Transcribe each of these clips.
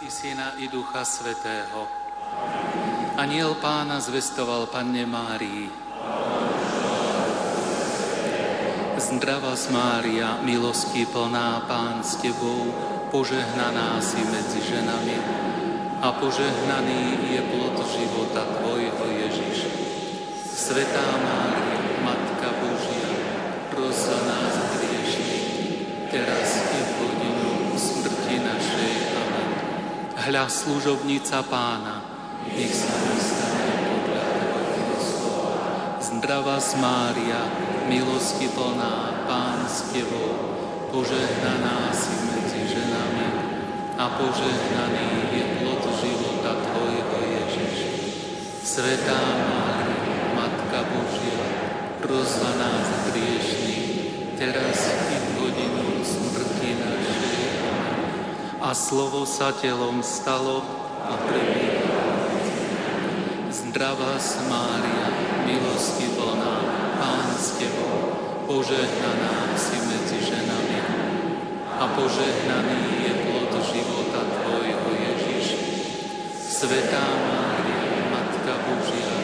i Syna i Ducha Svetého. Aniel pána zvestoval Panne Márii. Zdrava Mária, milosti plná Pán s Tebou, požehnaná si medzi ženami a požehnaný je plod života Tvojho Ježiš. Svetá Mária, Matka Božia, pros za nás hriešných, teraz i v hodinu smrti našej. Amen. Hľa služobnica Pána, nech sa stane podľa. Zdrava Mária, milosti plná, Pán s Tebou, požehnaná si medzi ženami a požehnaný je plod života Tvojho Ježiš. Svetá Mária, Matka Božia, pros nás hriešných, teraz i v hodinu smrti našej. A slovo sa telom stalo a prebývalo. Zdravá Mária, milosti plná, Pán s Tebou, požehnaná si medzi ženami a požehnaný je plod života Tvojho Ježiš. Svetá Mária, Matka Božia,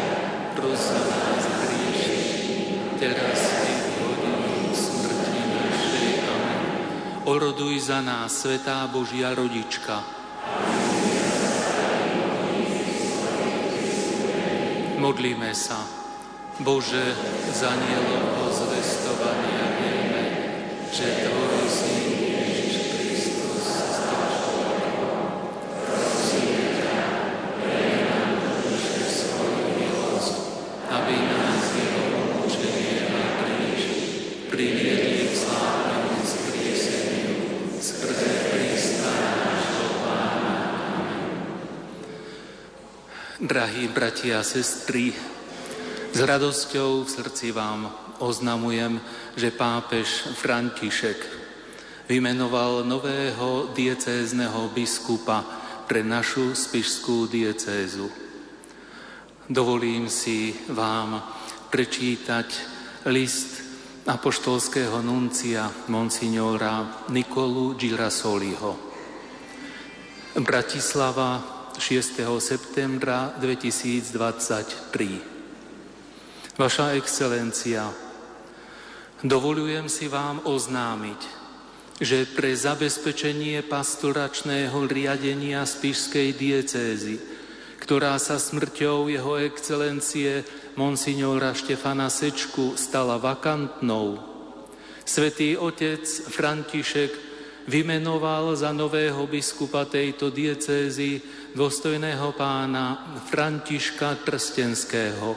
pros nás hriešných, teraz i v hodinu smrti našej. Amen. Oroduj za nás, Svetá Božia Rodička, Modlíme sa. Bože, za nielovho zvestovania vieme, že Tvoj Syn Ježiš Kristus stvočil. Prosím ťa, daj nám duše svoju milosť, aby nás jeho mučenie a kríž priviedli k slávnemu skrieseniu skrze Krista nášho Pána. Drahí bratia a sestry, s radosťou v srdci vám oznamujem, že pápež František vymenoval nového diecézneho biskupa pre našu spišskú diecézu. Dovolím si vám prečítať list apoštolského nuncia monsignora Nikolu Girasoliho. Bratislava 6. septembra 2023. Vaša excelencia, dovolujem si vám oznámiť, že pre zabezpečenie pastoračného riadenia Spišskej diecézy, ktorá sa smrťou jeho excelencie monsignora Štefana Sečku stala vakantnou, svätý otec František vymenoval za nového biskupa tejto diecézy dôstojného pána Františka Trstenského.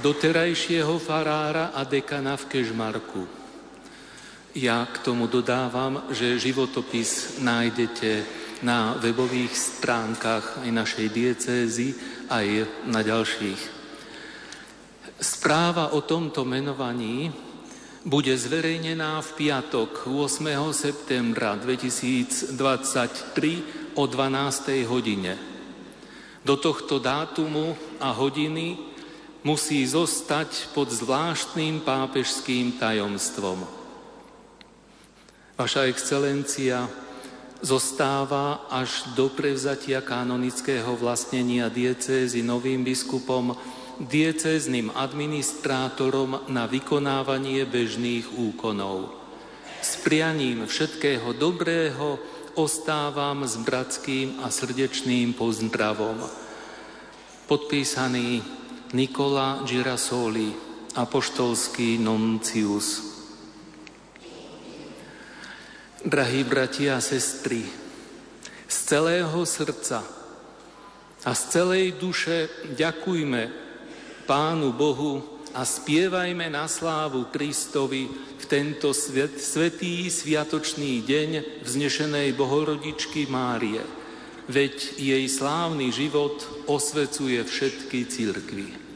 Doterajšieho farára a dekana v Kežmarku. Ja k tomu dodávam, že životopis nájdete na webových stránkach aj našej diecézy, aj na ďalších. Správa o tomto menovaní bude zverejnená v piatok 8. septembra 2023 o 12. hodine. Do tohto dátumu a hodiny musí zostať pod zvláštnym pápežským tajomstvom. Vaša excelencia zostáva až do prevzatia kanonického vlastnenia diecézy novým biskupom, diecézným administrátorom na vykonávanie bežných úkonov. S prianím všetkého dobrého ostávam s bratským a srdečným pozdravom. Podpísaný Nikola Girasoli, apoštolský noncius. Drahí bratia a sestry, z celého srdca a z celej duše ďakujme Pánu Bohu a spievajme na slávu Kristovi v tento svet, svetý sviatočný deň vznešenej Bohorodičky Márie. Veď jej slávny život osvecuje všetky církvy.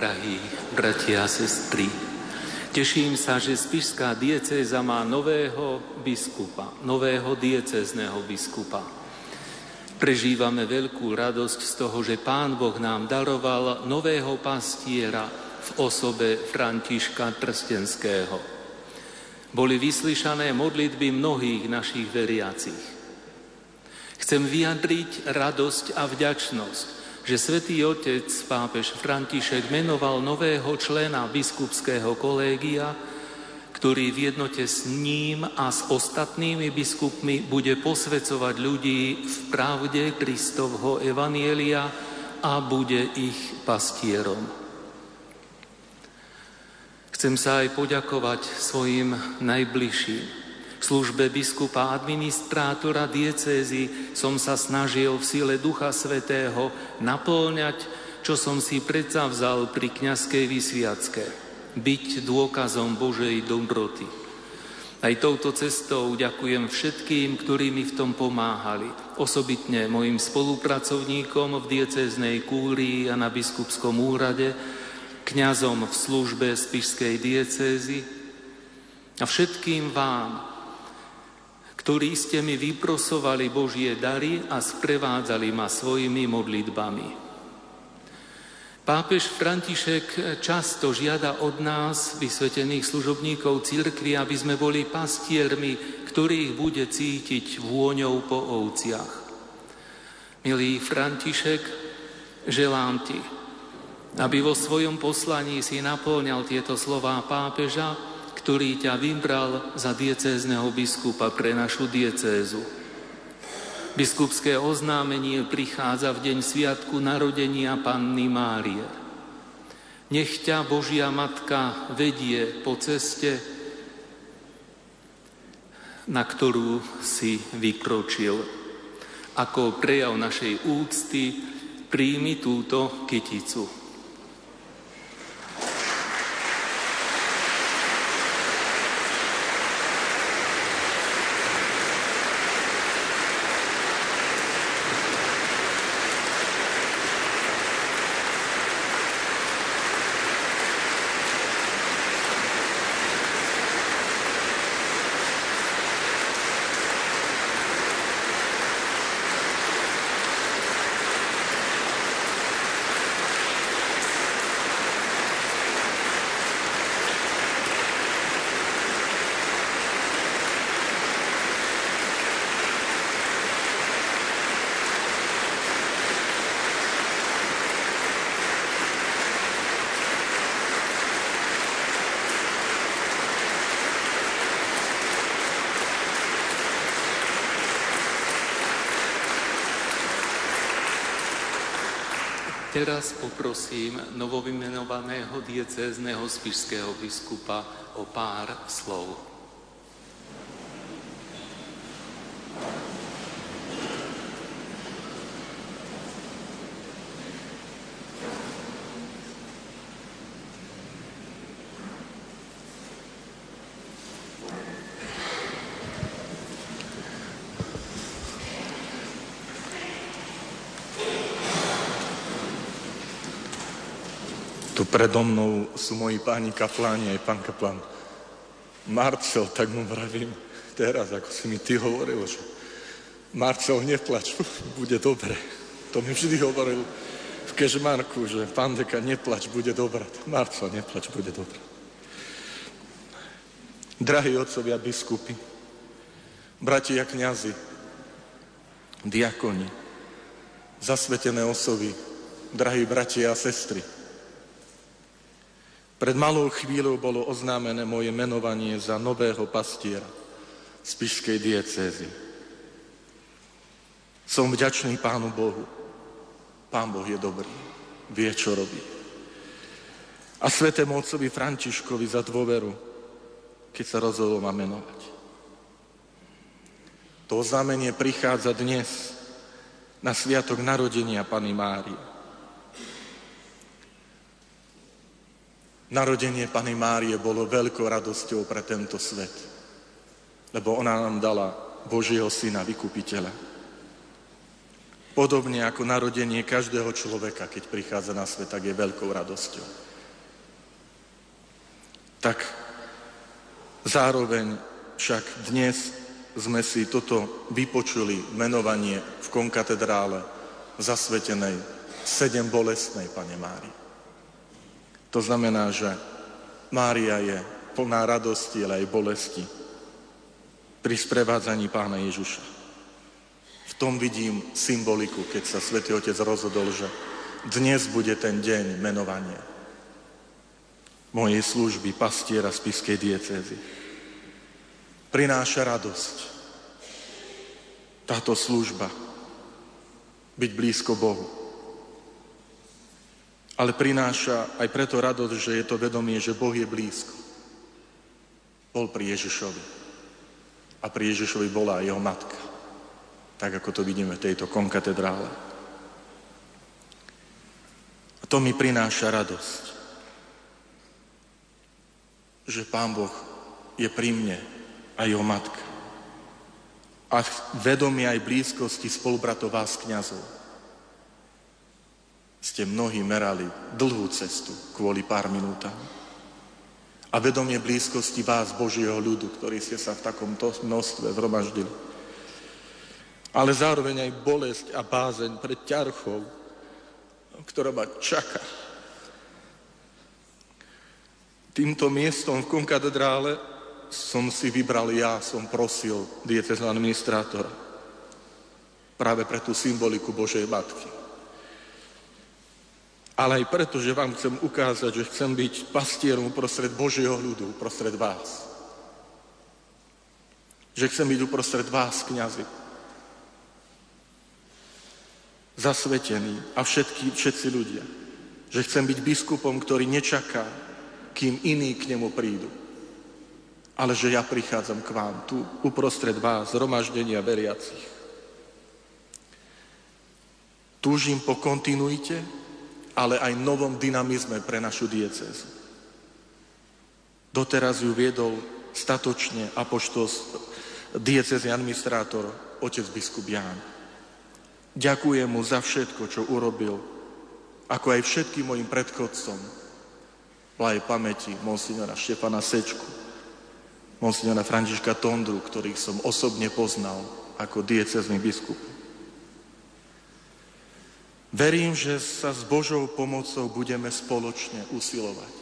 Drahí bratia a sestry. Teším sa, že Spišská diecéza má nového biskupa, nového diecézneho biskupa. Prežívame veľkú radosť z toho, že Pán Boh nám daroval nového pastiera v osobe Františka Trstenského. Boli vyslyšané modlitby mnohých našich veriacich. Chcem vyjadriť radosť a vďačnosť že svätý otec pápež František menoval nového člena biskupského kolégia, ktorý v jednote s ním a s ostatnými biskupmi bude posvecovať ľudí v pravde Kristovho Evanielia a bude ich pastierom. Chcem sa aj poďakovať svojim najbližším, službe biskupa administrátora diecézy som sa snažil v sile Ducha Svetého naplňať, čo som si vzal pri kňazskej vysviacke. Byť dôkazom Božej dobroty. Aj touto cestou ďakujem všetkým, ktorí mi v tom pomáhali. Osobitne mojim spolupracovníkom v diecéznej kúrii a na biskupskom úrade, kňazom v službe Spišskej diecézy a všetkým vám, ktorí ste mi vyprosovali Božie dary a sprevádzali ma svojimi modlitbami. Pápež František často žiada od nás, vysvetených služobníkov cirkvi, aby sme boli pastiermi, ktorých bude cítiť vôňou po ovciach. Milý František, želám ti, aby vo svojom poslaní si naplňal tieto slová pápeža, ktorý ťa vybral za diecézneho biskupa pre našu diecézu. Biskupské oznámenie prichádza v deň sviatku narodenia Panny Márie. Nech ťa Božia Matka vedie po ceste, na ktorú si vykročil. Ako prejav našej úcty príjmi túto kyticu. Teraz poprosím novovymenovaného diecézneho spišského biskupa o pár slov. Tu predo mnou sú moji páni kapláni, aj pán kaplán Marcel, tak mu vravím teraz, ako si mi ty hovoril, že Marcel, neplač, bude dobre. To mi vždy hovoril v Kežmarku, že pán deka, neplač, bude dobre. Marcel, neplač, bude dobre. Drahí otcovia biskupy, bratia kňazi, diakoni, zasvetené osoby, drahí bratia a sestry, pred malou chvíľou bolo oznámené moje menovanie za nového pastiera Spišskej diecézy. Som vďačný Pánu Bohu. Pán Boh je dobrý, vie, čo robí. A svetému otcovi Františkovi za dôveru, keď sa rozhodol ma menovať. To oznámenie prichádza dnes na sviatok narodenia Pany Márie. Narodenie Pany Márie bolo veľkou radosťou pre tento svet, lebo ona nám dala Božieho Syna, Vykupiteľa. Podobne ako narodenie každého človeka, keď prichádza na svet, tak je veľkou radosťou. Tak zároveň však dnes sme si toto vypočuli menovanie v konkatedrále zasvetenej sedem bolestnej Pane Mári. To znamená, že Mária je plná radosti, ale aj bolesti pri sprevádzaní pána Ježuša. V tom vidím symboliku, keď sa svätý Otec rozhodol, že dnes bude ten deň menovania mojej služby pastiera z Piskej diecézy. Prináša radosť táto služba, byť blízko Bohu ale prináša aj preto radosť, že je to vedomie, že Boh je blízko. Bol pri Ježišovi. A pri Ježišovi bola aj jeho matka. Tak, ako to vidíme v tejto konkatedrále. A to mi prináša radosť, že Pán Boh je pri mne a jeho matka. A vedomie aj blízkosti spolubratov vás kniazov ste mnohí merali dlhú cestu kvôli pár minútam. A vedomie blízkosti vás, Božieho ľudu, ktorý ste sa v takomto množstve zhromaždili. Ale zároveň aj bolesť a bázeň pred ťarchou, ktorá ma čaká. Týmto miestom v konkatedrále som si vybral ja, som prosil diecezného administrátora práve pre tú symboliku Božej Matky ale aj preto, že vám chcem ukázať, že chcem byť pastierom uprostred Božieho ľudu, uprostred vás. Že chcem byť uprostred vás, kniazy. Zasvetený a všetky, všetci ľudia. Že chcem byť biskupom, ktorý nečaká, kým iní k nemu prídu. Ale že ja prichádzam k vám tu, uprostred vás, zhromaždenia veriacich. Túžim po kontinuite, ale aj novom dynamizme pre našu diecezu. Doteraz ju viedol statočne apoštol diecezy administrátor otec biskup Ján. Ďakujem mu za všetko, čo urobil, ako aj všetkým mojim predchodcom, plaj pamäti monsignora Štefana Sečku, monsignora Františka Tondru, ktorých som osobne poznal ako diecezný biskup. Verím, že sa s Božou pomocou budeme spoločne usilovať.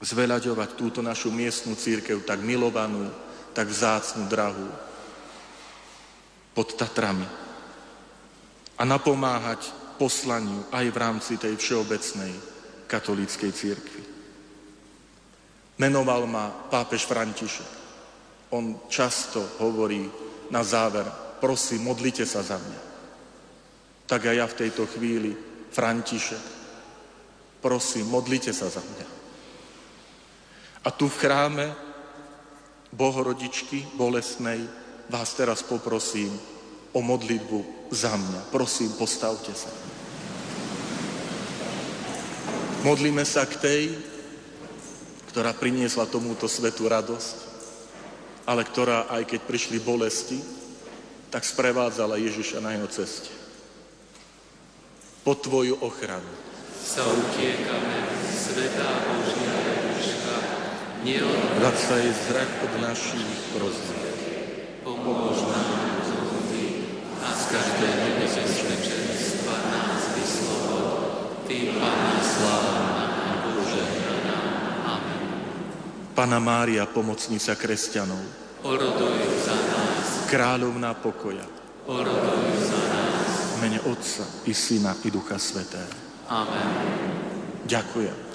Zveľaďovať túto našu miestnú církev tak milovanú, tak vzácnu, drahú pod Tatrami. A napomáhať poslaniu aj v rámci tej všeobecnej katolíckej církvy. Menoval ma pápež František. On často hovorí na záver, prosím, modlite sa za mňa tak aj ja v tejto chvíli František. Prosím, modlite sa za mňa. A tu v chráme Bohorodičky bolesnej vás teraz poprosím o modlitbu za mňa. Prosím, postavte sa. Modlíme sa k tej, ktorá priniesla tomuto svetu radosť, ale ktorá, aj keď prišli bolesti, tak sprevádzala Ježiša na jeho ceste. Po Tvoju ochranu sa utiekame, Svetá Božia Ježiška, jej zrak od našich prozieb. Pomôž nám a z každého nebezpečenstva nás vyslobod. Ty, Pana, slávna a požehnaná. Amen. Pana Mária, pomocnica kresťanov, Oroduj za nás, kráľovná pokoja, oroduj za mene Otca i Syna i Ducha Svetého. Amen. Ďakujem.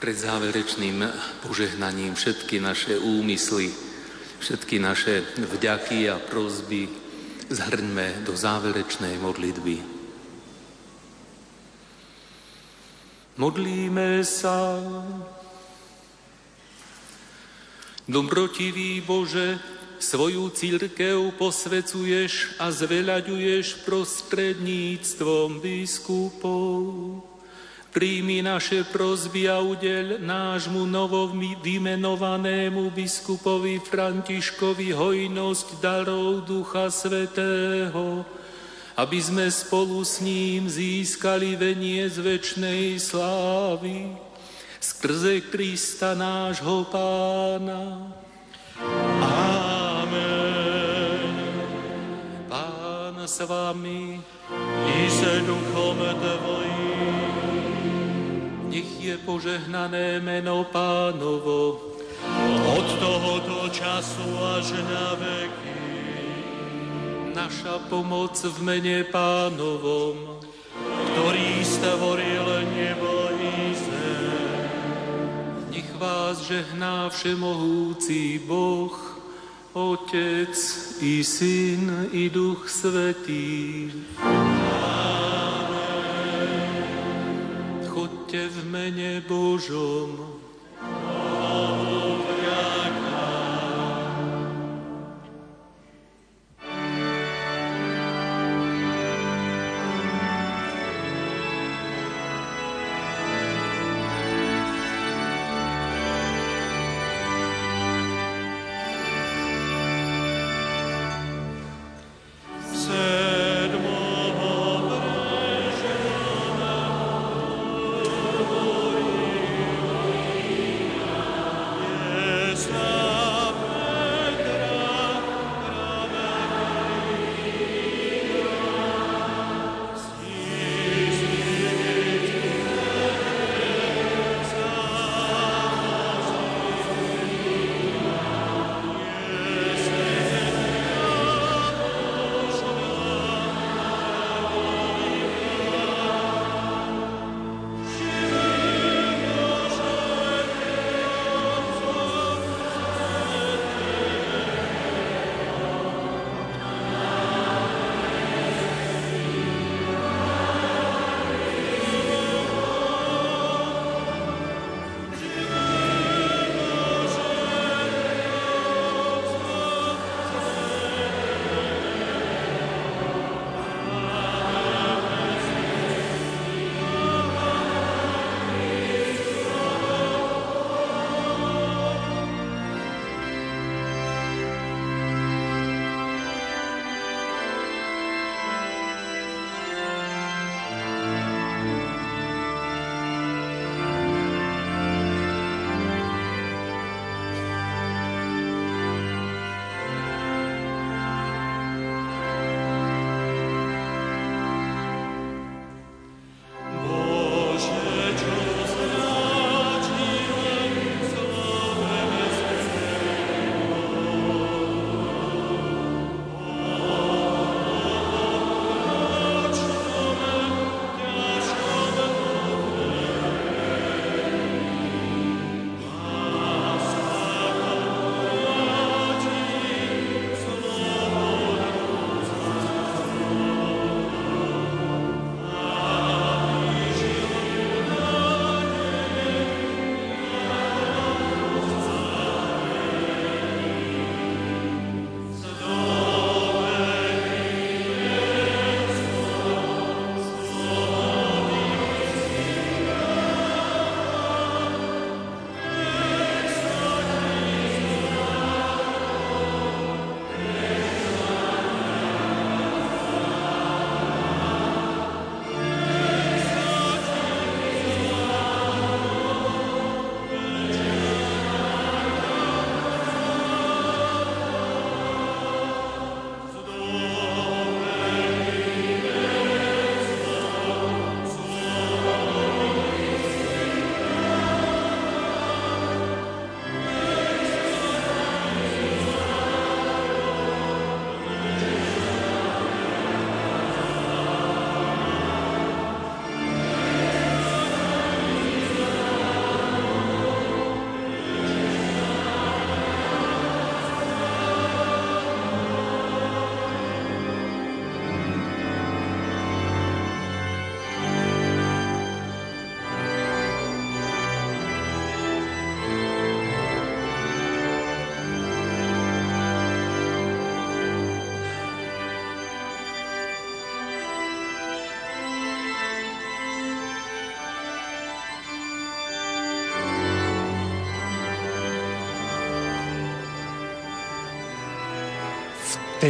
Pred záverečným požehnaním všetky naše úmysly, všetky naše vďaky a prozby zhrňme do záverečnej modlitby. Modlíme sa. Dobrotivý Bože, svoju církev posvecuješ a zveľaďuješ prostredníctvom biskupov. Príjmi naše prozby a udeľ nášmu novo vymenovanému biskupovi Františkovi hojnosť darov Ducha Svetého, aby sme spolu s ním získali venie z väčšnej slávy skrze Krista nášho Pána. Amen. Pán s vami, I se duchom tvojím. Nech je požehnané meno pánovo, Od tohoto času až na veky. naša pomoc v mene pánovom. ktorý stvoril nebo i zem. Nech vás žehná všemohúci Boh, Otec i Syn i Duch Svetý. Chodte v mene Božom.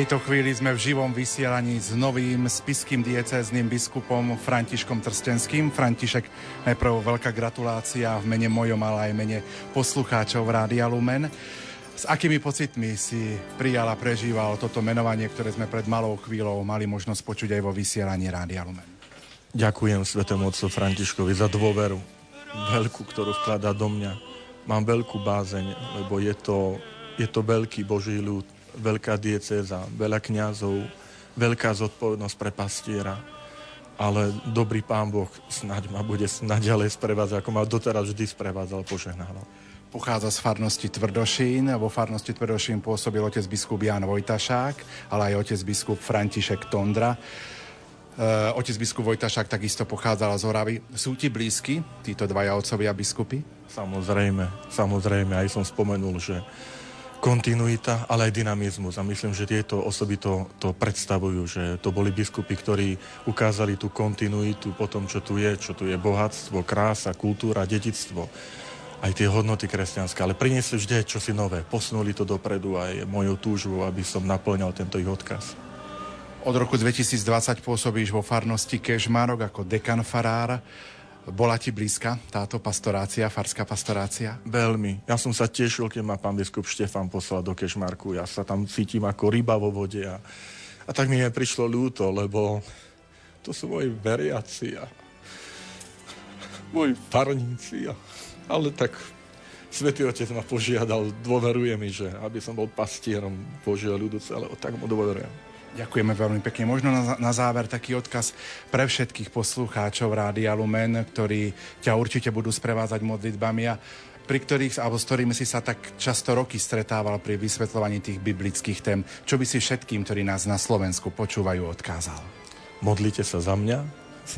Tejto chvíli sme v živom vysielaní s novým spiským diecézným biskupom Františkom Trstenským. František, najprv veľká gratulácia v mene mojom, ale aj mene poslucháčov Rádia Lumen. S akými pocitmi si prijal a prežíval toto menovanie, ktoré sme pred malou chvíľou mali možnosť počuť aj vo vysielaní Rádia Lumen? Ďakujem svetému otcu Františkovi za dôveru, veľkú, ktorú vkladá do mňa. Mám veľkú bázeň, lebo je to, je to veľký Boží ľud, veľká diecéza, veľa kňazov, veľká zodpovednosť pre pastiera. Ale dobrý pán Boh snáď ma bude naďalej sprevádzať, ako ma doteraz vždy sprevádzal, požehnával. Pochádza z farnosti Tvrdošín. Vo farnosti Tvrdošín pôsobil otec biskup Jan Vojtašák, ale aj otec biskup František Tondra. Uh, otec biskup Vojtašák takisto pochádzal z Horavy. Sú ti blízky títo dvaja otcovia biskupy? Samozrejme, samozrejme. Aj som spomenul, že kontinuita, ale aj dynamizmus. A myslím, že tieto osoby to, to predstavujú, že to boli biskupy, ktorí ukázali tú kontinuitu po tom, čo tu je, čo tu je bohatstvo, krása, kultúra, dedictvo aj tie hodnoty kresťanské, ale priniesli vždy čosi nové. Posunuli to dopredu aj mojou túžbou, aby som naplňal tento ich odkaz. Od roku 2020 pôsobíš vo farnosti Kežmarok ako dekan farára. Bola ti blízka táto pastorácia, farská pastorácia? Veľmi. Ja som sa tešil, keď ma pán biskup Štefan poslal do Kešmarku. Ja sa tam cítim ako ryba vo vode. A, a tak mi je prišlo ľúto, lebo to sú moji veriaci a moji farníci. A, ale tak Svetý Otec ma požiadal, dôveruje mi, že aby som bol pastierom Božieho ľudu celého, tak mu dôverujem. Ďakujeme veľmi pekne. Možno na, na záver taký odkaz pre všetkých poslucháčov Rádia Lumen, ktorí ťa určite budú sprevádzať modlitbami a pri ktorých, alebo s ktorými si sa tak často roky stretával pri vysvetľovaní tých biblických tém. Čo by si všetkým, ktorí nás na Slovensku počúvajú, odkázal? Modlite sa za mňa,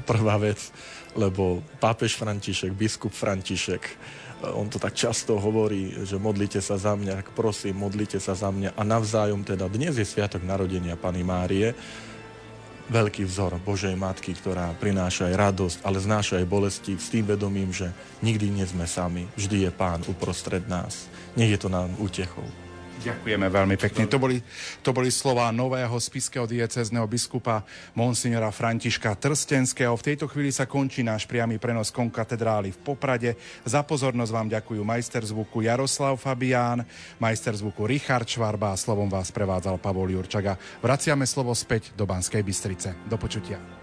prvá vec, lebo pápež František, biskup František, on to tak často hovorí, že modlite sa za mňa, tak prosím, modlite sa za mňa a navzájom teda dnes je sviatok narodenia Pany Márie, veľký vzor Božej Matky, ktorá prináša aj radosť, ale znáša aj bolesti s tým vedomím, že nikdy nie sme sami, vždy je Pán uprostred nás. Nech je to nám útechou. Ďakujeme veľmi pekne. To boli, to boli slova nového spiského diecezneho biskupa Monsignora Františka Trstenského. V tejto chvíli sa končí náš priamy prenos konkatedrály v Poprade. Za pozornosť vám ďakujú majster zvuku Jaroslav Fabián, majster zvuku Richard Švarba a slovom vás prevádzal Pavol Jurčaga. Vraciame slovo späť do Banskej Bystrice. Do počutia.